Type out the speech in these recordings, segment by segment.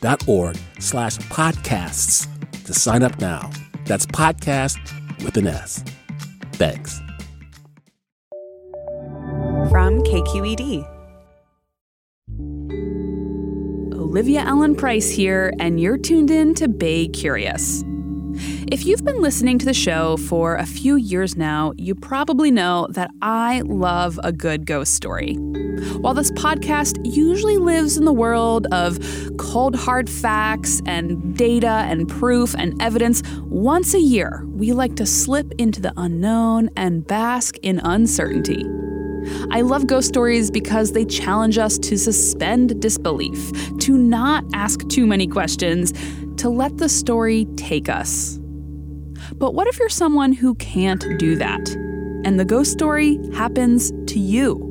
donate.kqed.org slash podcasts to sign up now. That's podcast with an S. Thanks. From KQED. Olivia Allen Price here, and you're tuned in to Bay Curious. If you've been listening to the show for a few years now, you probably know that I love a good ghost story. While this podcast usually lives in the world of cold hard facts and data and proof and evidence, once a year we like to slip into the unknown and bask in uncertainty. I love ghost stories because they challenge us to suspend disbelief, to not ask too many questions, to let the story take us. But what if you're someone who can't do that? And the ghost story happens to you?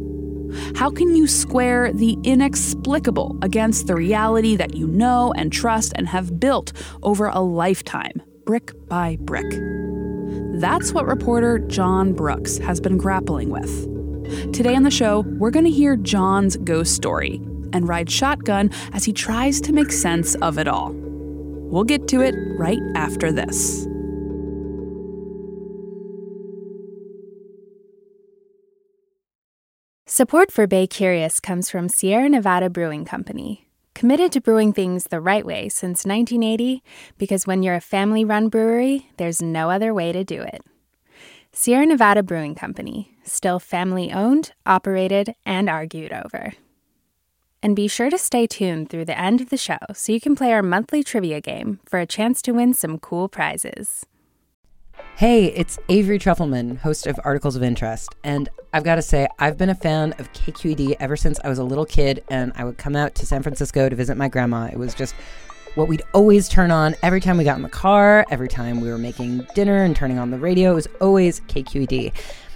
How can you square the inexplicable against the reality that you know and trust and have built over a lifetime, brick by brick? That's what reporter Jon Brooks has been grappling with. Today on the show, we're going to hear Jon's ghost story and ride shotgun as he tries to make sense of it all. We'll get to it right after this. Support for Bay Curious comes from Sierra Nevada Brewing Company, committed to brewing things the right way since 1980 because when you're a family run brewery, there's no other way to do it. Sierra Nevada Brewing Company, still family owned, operated, and argued over. And be sure to stay tuned through the end of the show so you can play our monthly trivia game for a chance to win some cool prizes. Hey, it's Avery Trufelman, host of Articles of Interest. And I've got to say, I've been a fan of KQED ever since I was a little kid and I would come out to San Francisco to visit my grandma. It was just what we'd always turn on every time we got in the car, every time we were making dinner and turning on the radio. It was always KQED.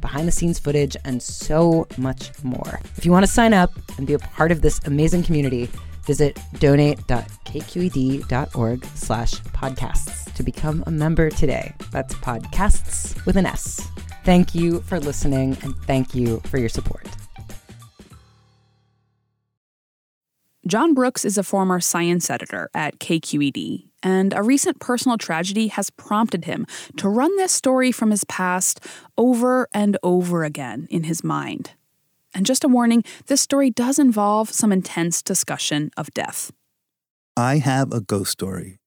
behind the scenes footage, and so much more. If you want to sign up and be a part of this amazing community, visit donate.kqed.org slash podcasts to become a member today. That's podcasts with an S. Thank you for listening and thank you for your support. Jon Brooks is a former science editor at KQED, and a recent personal tragedy has prompted him to run this story from his past over and over again in his mind. And just a warning this story does involve some intense discussion of death. I have a ghost story.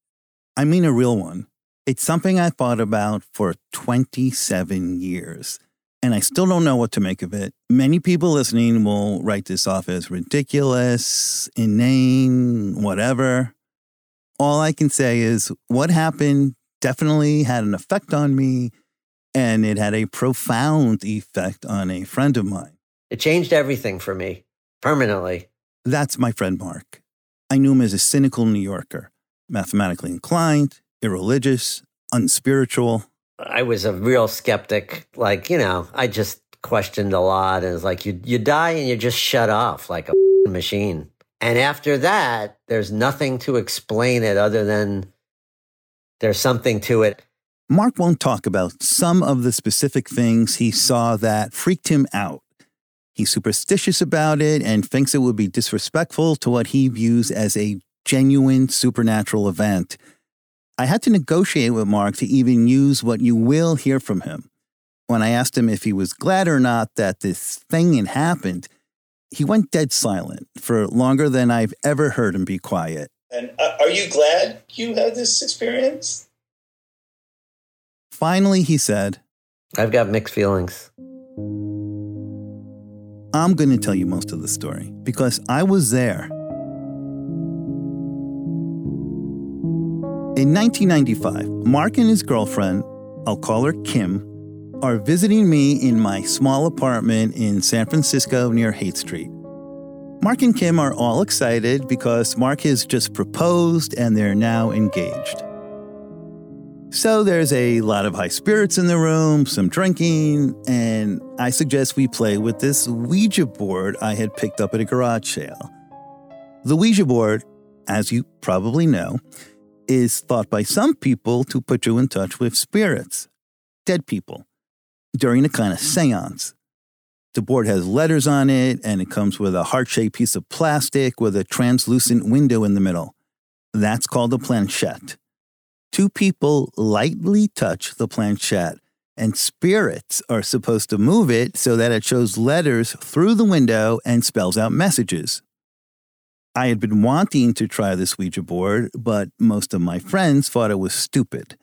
I mean, a real one. It's something I thought about for 27 years, and I still don't know what to make of it. Many people listening will write this off as ridiculous, inane, whatever. All I can say is what happened definitely had an effect on me, and it had a profound effect on a friend of mine. It changed everything for me permanently. That's my friend Mark. I knew him as a cynical New Yorker, mathematically inclined, irreligious, unspiritual. I was a real skeptic. Like, you know, I just questioned a lot. And it's like, you, you die and you just shut off like a machine. And after that, there's nothing to explain it other than there's something to it. Mark won't talk about some of the specific things he saw that freaked him out. He's superstitious about it and thinks it would be disrespectful to what he views as a genuine supernatural event. I had to negotiate with Mark to even use what you will hear from him. When I asked him if he was glad or not that this thing had happened, he went dead silent for longer than I've ever heard him be quiet. And uh, are you glad you had this experience? Finally, he said, I've got mixed feelings. I'm going to tell you most of the story because I was there. In 1995, Mark and his girlfriend, I'll call her Kim, are visiting me in my small apartment in San Francisco near Haight Street. Mark and Kim are all excited because Mark has just proposed and they're now engaged. So there's a lot of high spirits in the room, some drinking, and I suggest we play with this Ouija board I had picked up at a garage sale. The Ouija board, as you probably know, is thought by some people to put you in touch with spirits, dead people, during a kind of mm-hmm. seance. The board has letters on it, and it comes with a heart shaped piece of plastic with a translucent window in the middle. That's called a planchette. Two people lightly touch the planchette, and spirits are supposed to move it so that it shows letters through the window and spells out messages. I had been wanting to try this Ouija board, but most of my friends thought it was stupid.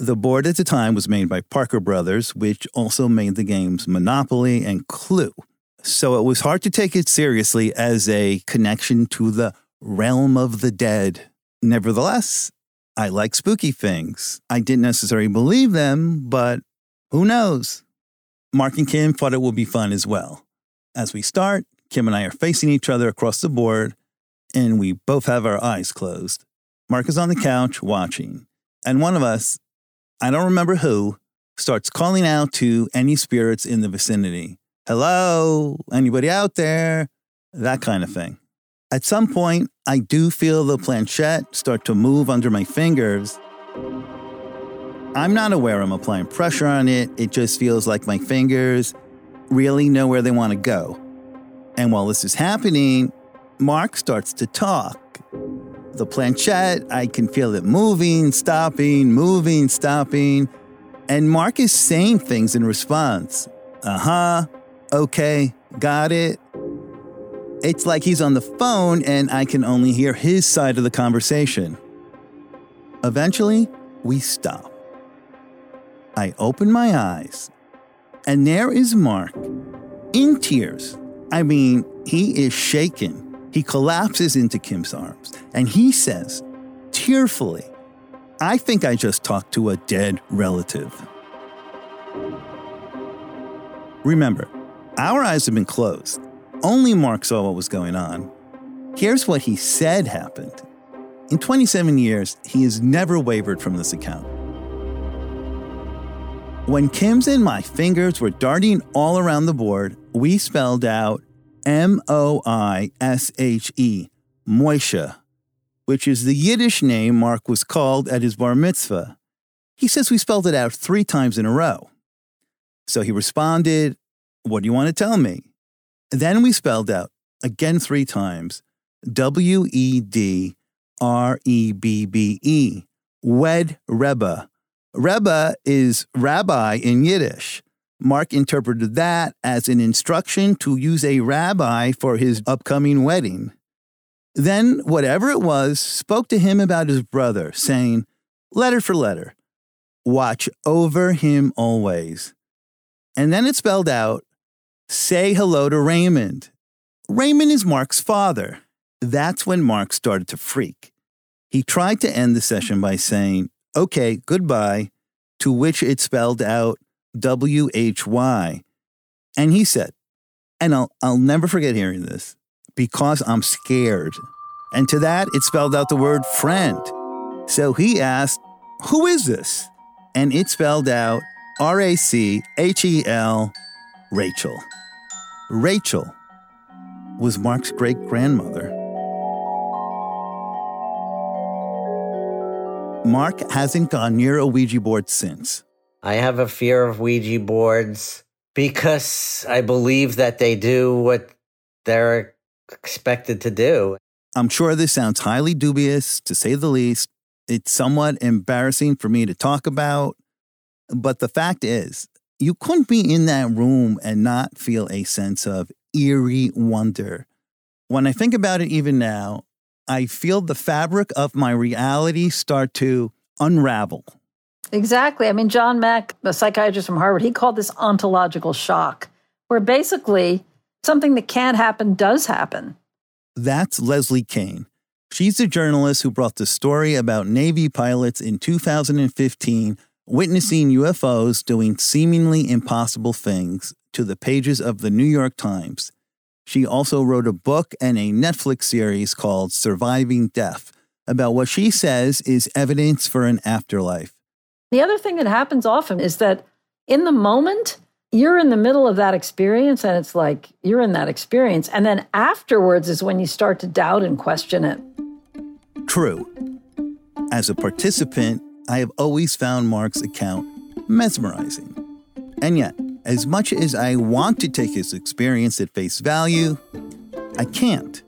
The board at the time was made by Parker Brothers, which also made the games Monopoly and Clue. So it was hard to take it seriously as a connection to the realm of the dead. Nevertheless, I like spooky things. I didn't necessarily believe them, but who knows? Mark and Kim thought it would be fun as well. As we start, Kim and I are facing each other across the board, and we both have our eyes closed. Mark is on the couch watching, and one of us, I don't remember who, starts calling out to any spirits in the vicinity. Hello, anybody out there? That kind of thing. At some point, I do feel the planchette start to move under my fingers. I'm not aware I'm applying pressure on it. It just feels like my fingers really know where they want to go. And while this is happening, Mark starts to talk. The planchette, I can feel it moving, stopping, moving, stopping. And Mark is saying things in response. Uh huh. Okay. Got it. It's like he's on the phone and I can only hear his side of the conversation. Eventually, we stop. I open my eyes, and there is Mark in tears. I mean, he is shaken. He collapses into Kim's arms and he says, tearfully, I think I just talked to a dead relative. Remember, our eyes have been closed. Only Mark saw what was going on. Here's what he said happened. In 27 years, he has never wavered from this account. When Kim's and my fingers were darting all around the board, we spelled out M O I S H E, Moishe, which is the Yiddish name Mark was called at his bar mitzvah. He says we spelled it out three times in a row. So he responded, What do you want to tell me? Then we spelled out again three times W E D R E B B E, Wed Rebbe. Rebbe is rabbi in Yiddish. Mark interpreted that as an instruction to use a rabbi for his upcoming wedding. Then, whatever it was, spoke to him about his brother, saying, letter for letter, watch over him always. And then it spelled out, say hello to Raymond. Raymond is Mark's father. That's when Mark started to freak. He tried to end the session by saying, okay, goodbye, to which it spelled out, W H Y. And he said, and I'll, I'll never forget hearing this, because I'm scared. And to that, it spelled out the word friend. So he asked, Who is this? And it spelled out R A C H E L, Rachel. Rachel was Mark's great grandmother. Mark hasn't gone near a Ouija board since. I have a fear of Ouija boards because I believe that they do what they're expected to do. I'm sure this sounds highly dubious, to say the least. It's somewhat embarrassing for me to talk about. But the fact is, you couldn't be in that room and not feel a sense of eerie wonder. When I think about it even now, I feel the fabric of my reality start to unravel. Exactly. I mean, John Mack, a psychiatrist from Harvard, he called this ontological shock, where basically something that can't happen does happen. That's Leslie Kean. She's the journalist who brought the story about Navy pilots in 2015 witnessing UFOs doing seemingly impossible things to the pages of the New York Times. She also wrote a book and a Netflix series called Surviving Death about what she says is evidence for an afterlife. The other thing that happens often is that in the moment, you're in the middle of that experience and it's like you're in that experience. And then afterwards is when you start to doubt and question it. True. As a participant, I have always found Mark's account mesmerizing. And yet, as much as I want to take his experience at face value, I can't.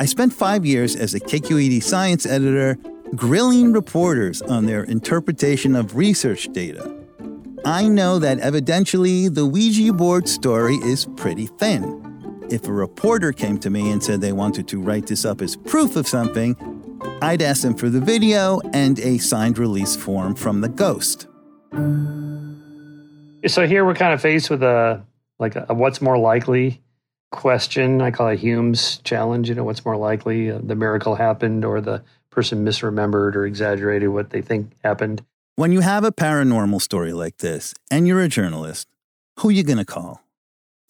I spent five years as a KQED science editor grilling reporters on their interpretation of research data. I know that evidentially the Ouija board story is pretty thin. If a reporter came to me and said they wanted to write this up as proof of something, I'd ask them for the video and a signed release form from the ghost. So here we're kind of faced with a like a, a what's more likely question. I call it Hume's challenge. You know, what's more likely uh, the miracle happened or the person misremembered or exaggerated what they think happened. When you have a paranormal story like this and you're a journalist, who are you going to call?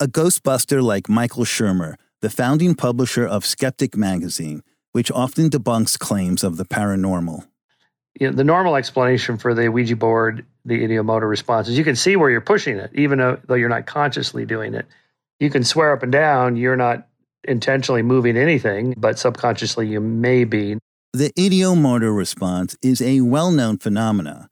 A ghostbuster like Michael Shermer, the founding publisher of Skeptic magazine, which often debunks claims of the paranormal. You know, the normal explanation for the Ouija board, the ideomotor response, is you can see where you're pushing it, even though, though you're not consciously doing it. You can swear up and down you're not intentionally moving anything, but subconsciously you may be. The ideomotor response is a well known phenomenon.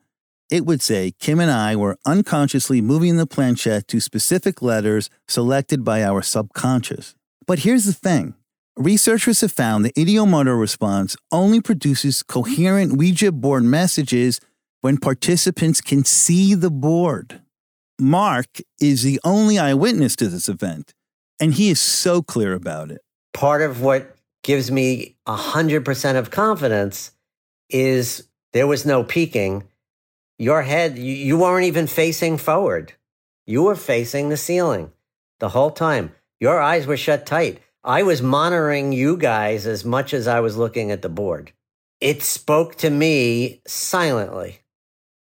It would say Kim and I were unconsciously moving the planchette to specific letters selected by our subconscious. But here's the thing researchers have found the ideomotor response only produces coherent Ouija board messages when participants can see the board. Mark is the only eyewitness to this event, and he is so clear about it. Part of what gives me 100% of confidence is there was no peeking. Your head, you, you weren't even facing forward. You were facing the ceiling the whole time. Your eyes were shut tight. I was monitoring you guys as much as I was looking at the board. It spoke to me silently.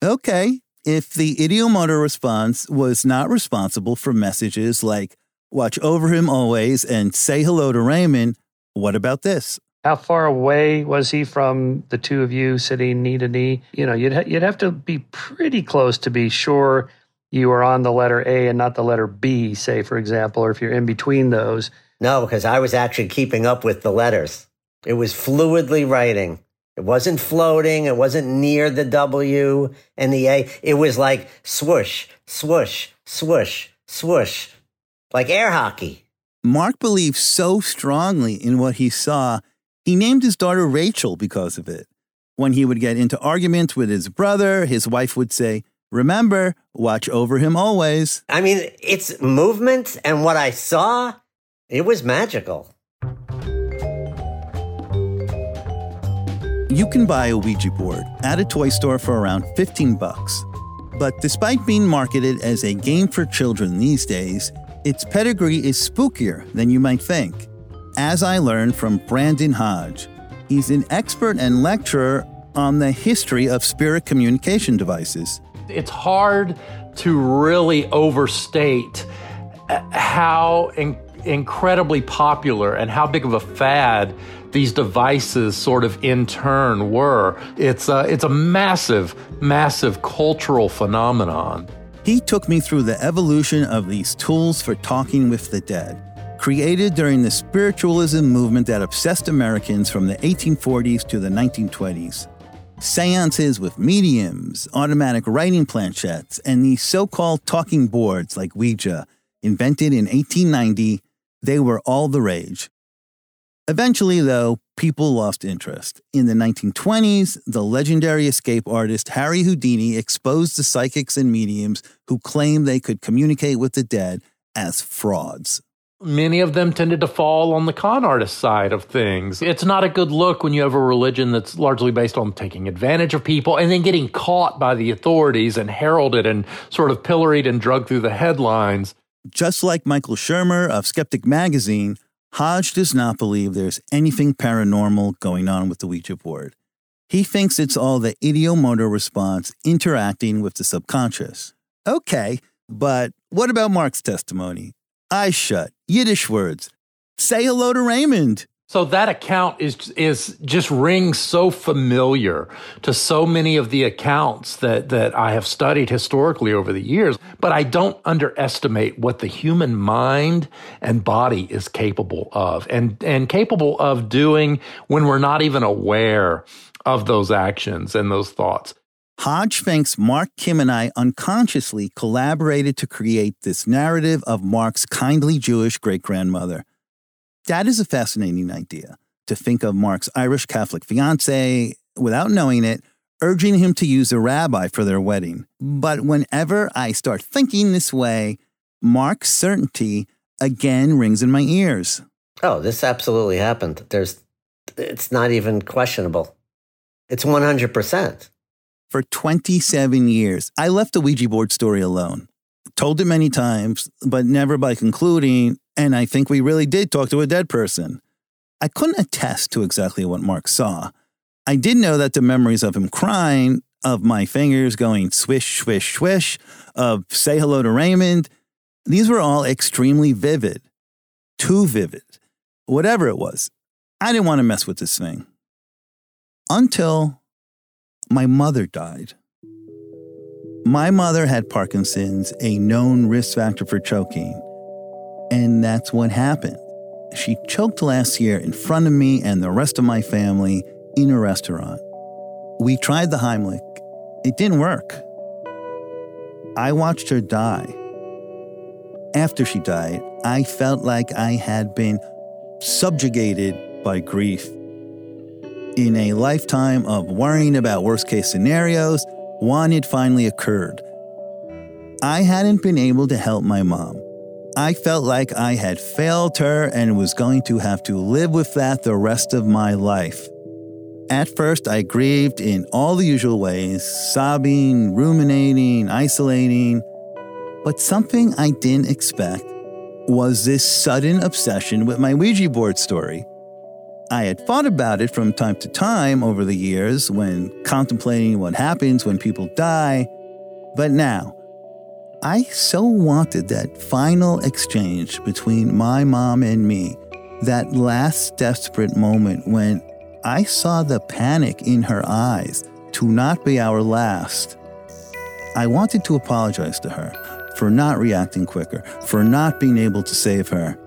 Okay, if the ideomotor response was not responsible for messages like watch over him always and say hello to Raymond, what about this? How far away was he from the two of you sitting knee to knee? You know, you'd ha- you'd have to be pretty close to be sure you were on the letter A and not the letter B, say for example, or if you're in between those. No, because I was actually keeping up with the letters. It was fluidly writing. It wasn't floating. It wasn't near the W and the A. It was like swoosh, swoosh, swoosh, swoosh, like air hockey. Mark believed so strongly in what he saw, he named his daughter Rachel because of it. When he would get into arguments with his brother, his wife would say, Remember, watch over him always. I mean, it's movement and what I saw, it was magical. You can buy a Ouija board at a toy store for around 15 bucks. But despite being marketed as a game for children these days, its pedigree is spookier than you might think. As I learned from Brandon Hodge, he's an expert and lecturer on the history of spirit communication devices. It's hard to really overstate uh, how in- incredibly popular and how big of a fad these devices sort of in turn were. It's a, it's a massive, massive cultural phenomenon. He took me through the evolution of these tools for talking with the dead, created during the spiritualism movement that obsessed Americans from the 1840s to the 1920s. Seances with mediums, automatic writing planchettes, and these so called talking boards like Ouija, invented in 1890, they were all the rage. Eventually, though, people lost interest. In the 1920s, the legendary escape artist Harry Houdini exposed the psychics and mediums who claimed they could communicate with the dead as frauds. many of them tended to fall on the con artist side of things. It's not a good look when you have a religion that's largely based on taking advantage of people and then getting caught by the authorities and heralded and sort of pilloried and drugged through the headlines. Just like Michael Shermer of Skeptic Magazine, Hodge does not believe there's anything paranormal going on with the Ouija board. He thinks it's all the ideomotor response interacting with the subconscious. Okay, but what about Mark's testimony? Eyes shut, Yiddish words. Say hello to Raymond. So that account is is just rings so familiar to so many of the accounts that that I have studied historically over the years, but I don't underestimate what the human mind and body is capable of and and capable of doing when we're not even aware of those actions and those thoughts. Hodge thinks Mark Kim and I unconsciously collaborated to create this narrative of Mark's kindly Jewish great grandmother. That is a fascinating idea to think of Mark's Irish Catholic fiance, without knowing it, urging him to use a rabbi for their wedding. But whenever I start thinking this way, Mark's certainty again rings in my ears. Oh, this absolutely happened. There's it's not even questionable. It's 100%. For 27 years, I left the Ouija board story alone. Told it many times, but never by concluding and I think we really did talk to a dead person. I couldn't attest to exactly what Mark saw. I did know that the memories of him crying, of my fingers going swish, swish, swish, of say hello to Raymond, these were all extremely vivid. Too vivid. Whatever it was. I didn't want to mess with this thing. Until my mother died. My mother had Parkinson's, a known risk factor for choking. And that's what happened. She choked last year in front of me and the rest of my family in a restaurant. We tried the Heimlich, it didn't work. I watched her die. After she died, I felt like I had been subjugated by grief. In a lifetime of worrying about worst case scenarios, one it finally occurred. I hadn't been able to help my mom. I felt like I had failed her and was going to have to live with that the rest of my life. At first, I grieved in all the usual ways sobbing, ruminating, isolating. But something I didn't expect was this sudden obsession with my Ouija board story. I had thought about it from time to time over the years when contemplating what happens when people die, but now, I so wanted that final exchange between my mom and me, that last desperate moment when I saw the panic in her eyes to not be our last. I wanted to apologize to her for not reacting quicker, for not being able to save her.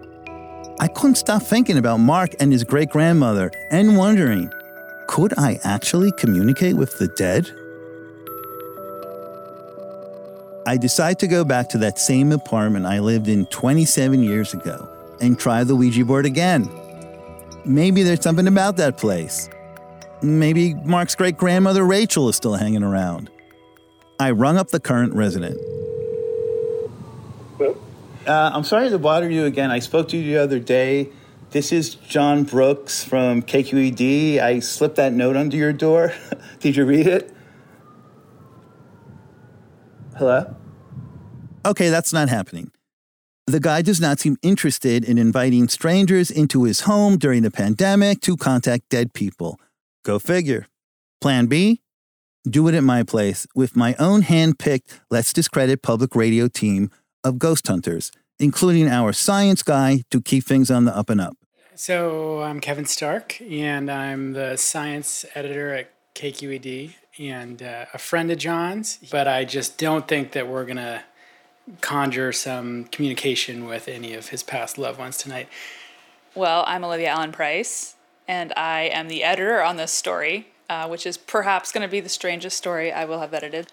I couldn't stop thinking about Mark and his great grandmother and wondering could I actually communicate with the dead? I decide to go back to that same apartment I lived in 27 years ago and try the Ouija board again. Maybe there's something about that place. Maybe Mark's great grandmother Rachel is still hanging around. I rung up the current resident. Uh, I'm sorry to bother you again. I spoke to you the other day. This is Jon Brooks from KQED. I slipped that note under your door. Did you read it? Hello? Okay, that's not happening. The guy does not seem interested in inviting strangers into his home during the pandemic to contact dead people. Go figure. Plan B? Do it at my place with my own hand picked Let's Discredit Public Radio team of ghost hunters, including our science guy to keep things on the up and up. So, I'm Kevin Stark, and I'm the science editor at KQED and uh, a friend of Jon's, but I just don't think that we're going to conjure some communication with any of his past loved ones tonight. Well, I'm Olivia Allen Price, and I am the editor on this story, uh, which is perhaps going to be the strangest story I will have edited.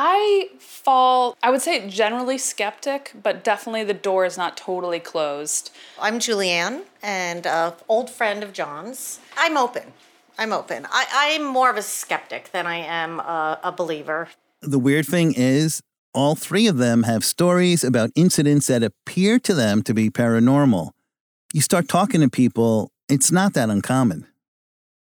I fall, I would say generally skeptic, but definitely the door is not totally closed. I'm Julianne and an old friend of Jon's. I'm open. I'm open. I, I'm more of a skeptic than I am a, a believer. The weird thing is, All three of them have stories about incidents that appear to them to be paranormal. You start talking to people, it's not that uncommon.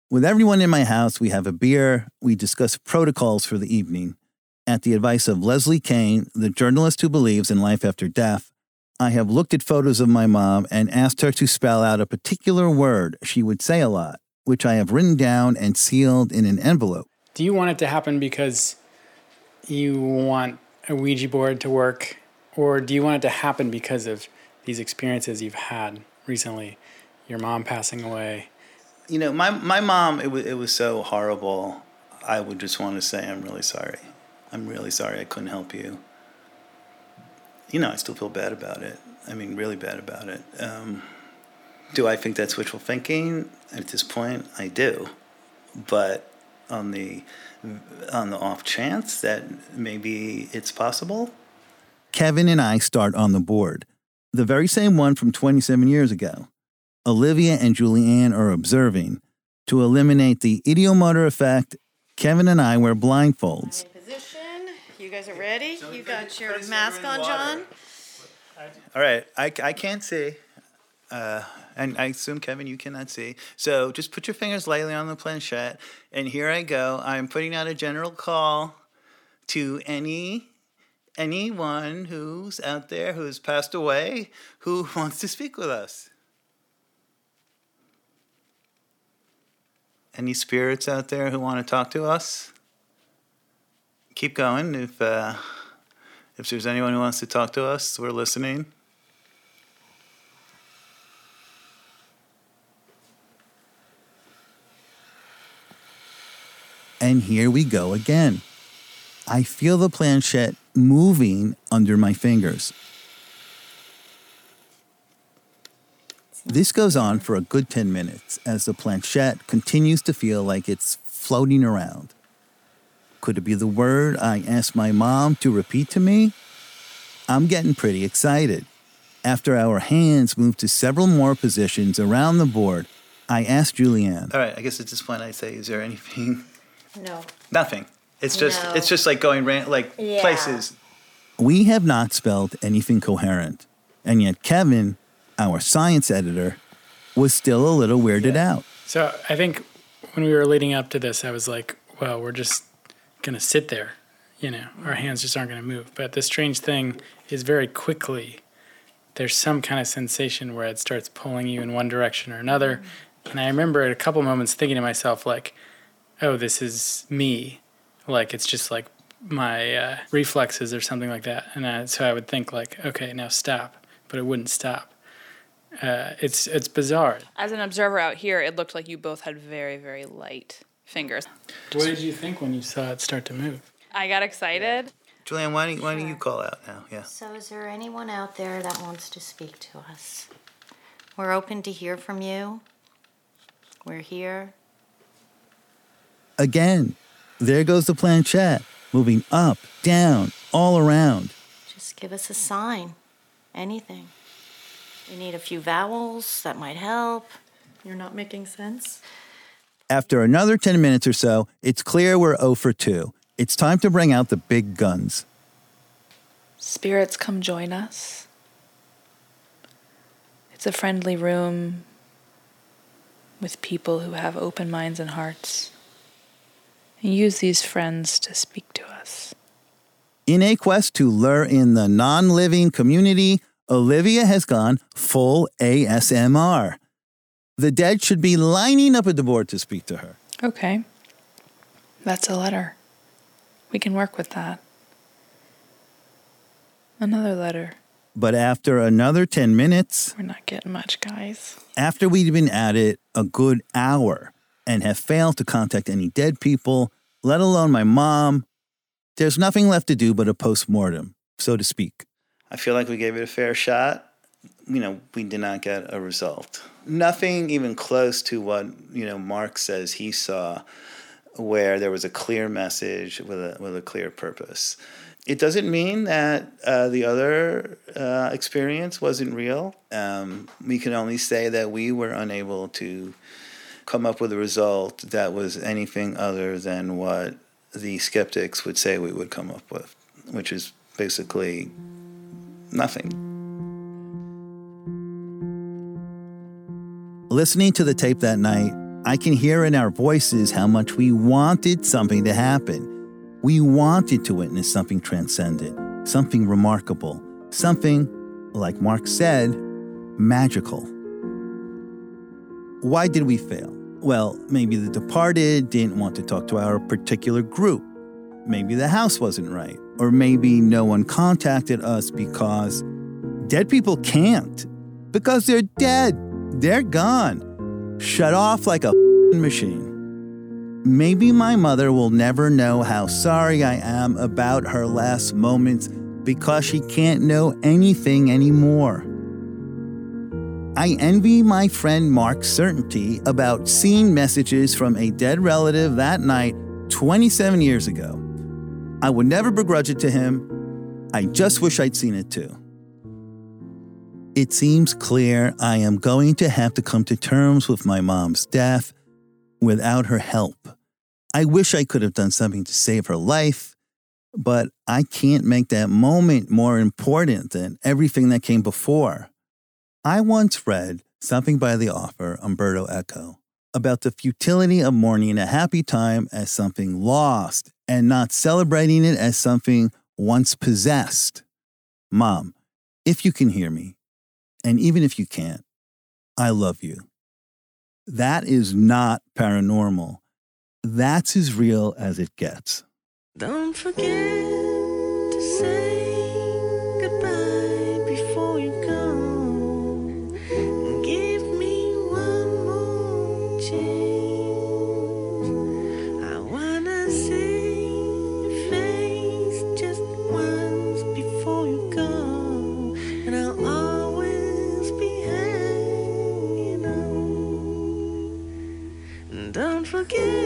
With everyone in my house, we have a beer, we discuss protocols for the evening. At the advice of Leslie Kean, the journalist who believes in life after death, I have looked at photos of my mom and asked her to spell out a particular word she would say a lot, which I have written down and sealed in an envelope. Do you want it to happen because you want a Ouija board to work, or do you want it to happen because of these experiences you've had recently? Your mom passing away. You know, my, my mom, it was, it was so horrible. I would just want to say, I'm really sorry. I'm really sorry I couldn't help you. You know, I still feel bad about it. I mean, really bad about it. Um, do I think that's wishful thinking? At this point, I do. But on the on the off chance that maybe it's possible, Kevin and I start on the board, the very same one from 27 years ago. Olivia and Julianne are observing. To eliminate the ideomotor effect, Kevin and I wear blindfolds. Position. You guys are ready? You got your mask on, Jon? All right, I, I can't see. Uh, and I assume, Kevin, you cannot see. So just put your fingers lightly on the planchette. And here I go. I'm putting out a general call to any anyone who's out there who's passed away who wants to speak with us. Any spirits out there who want to talk to us? Keep going. If uh, if there's anyone who wants to talk to us, we're listening. And here we go again. I feel the planchette moving under my fingers. This goes on for a good 10 minutes as the planchette continues to feel like it's floating around. Could it be the word I asked my mom to repeat to me? I'm getting pretty excited. After our hands move to several more positions around the board, I asked Julianne. All right, I guess at this point I say, is there anything? No. Nothing. It's just No. it's just like going ran- like Yeah. places. We have not spelled anything coherent, and yet Kevin, our science editor, was still a little weirded out. So I think when we were leading up to this, I was like, well, we're just going to sit there. You know, our hands just aren't going to move. But the strange thing is very quickly, there's some kind of sensation where it starts pulling you in one direction or another. And I remember at a couple moments thinking to myself, like, oh, this is me. Like, it's just like my uh, reflexes or something like that. And I, so I would think, like, okay, now stop. But it wouldn't stop. Uh, it's it's bizarre. As an observer out here, it looked like you both had very, very light fingers. What did you think when you saw it start to move? I got excited. Julianne, why don't, why don't you call out now? Yeah. So, is there anyone out there that wants to speak to us? We're open to hear from you. We're here. Again, there goes the planchette, moving up, down, all around. Just give us a sign. Anything. We need a few vowels that might help. You're not making sense. After another 10 minutes or so, it's clear we're 0 for 2. It's time to bring out the big guns. Spirits come join us. It's a friendly room with people who have open minds and hearts. And use these friends to speak to us. In a quest to lure in the non living community, Olivia has gone full ASMR. The dead should be lining up at the board to speak to her. Okay. That's a letter. We can work with that. Another letter. But after another 10 minutes, We're not getting much, guys. after we'd been at it a good hour and have failed to contact any dead people, let alone my mom, there's nothing left to do but a post mortem, so to speak. I feel like we gave it a fair shot. You know, we did not get a result. Nothing even close to what, you know, Mark says he saw, where there was a clear message with a, with a clear purpose. It doesn't mean that uh, the other uh, experience wasn't real. Um, we can only say that we were unable to come up with a result that was anything other than what the skeptics would say we would come up with, which is basically nothing. Listening to the tape that night, I can hear in our voices how much we wanted something to happen. We wanted to witness something transcendent, something remarkable, something, like Mark said, magical. Why did we fail? Well, maybe the departed didn't want to talk to our particular group. Maybe the house wasn't right. Or maybe no one contacted us because dead people can't. Because they're dead. They're gone. Shut off like a machine. Maybe my mother will never know how sorry I am about her last moments because she can't know anything anymore. I envy my friend Mark's certainty about seeing messages from a dead relative that night 27 years ago. I would never begrudge it to him. I just wish I'd seen it too. It seems clear I am going to have to come to terms with my mom's death without her help. I wish I could have done something to save her life, but I can't make that moment more important than everything that came before. I once read something by the author Umberto Eco about the futility of mourning a happy time as something lost and not celebrating it as something once possessed. Mom, if you can hear me, and even if you can't, I love you. That is not paranormal. That's as real as it gets. Don't forget to say Don't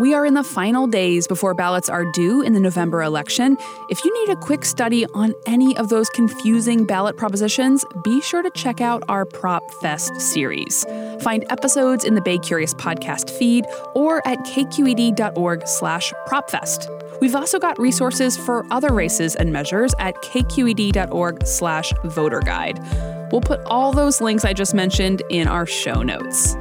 We are in the final days before ballots are due in the November election. If you need a quick study on any of those confusing ballot propositions, be sure to check out our Prop Fest series. Find episodes in the Bay Curious podcast feed or at kqed.org slash propfest. We've also got resources for other races and measures at kqed.org slash voter guide. We'll put all those links I just mentioned in our show notes.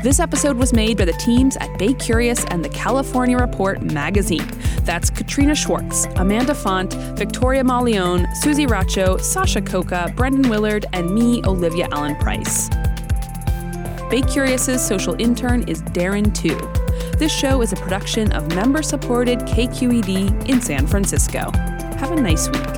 This episode was made by the teams at Bay Curious and the California Report magazine. That's Katrina Schwartz, Amanda Font, Victoria Mauleón, Susie Racho, Sasha Khokha, Brendan Willard, and me, Olivia Allen Price. Bay Curious's social intern is Darren Tu. This show is a production of member supported KQED in San Francisco. Have a nice week.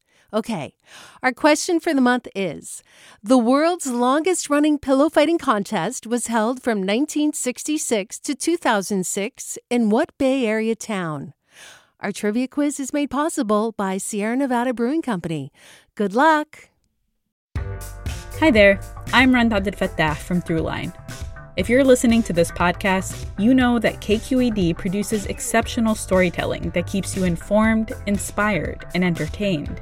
Okay, our question for the month is The world's longest running pillow fighting contest was held from 1966 to 2006 in what Bay Area town? Our trivia quiz is made possible by Sierra Nevada Brewing Company. Good luck! Hi there, I'm Rund Abdelfatah from Throughline. If you're listening to this podcast, you know that KQED produces exceptional storytelling that keeps you informed, inspired, and entertained.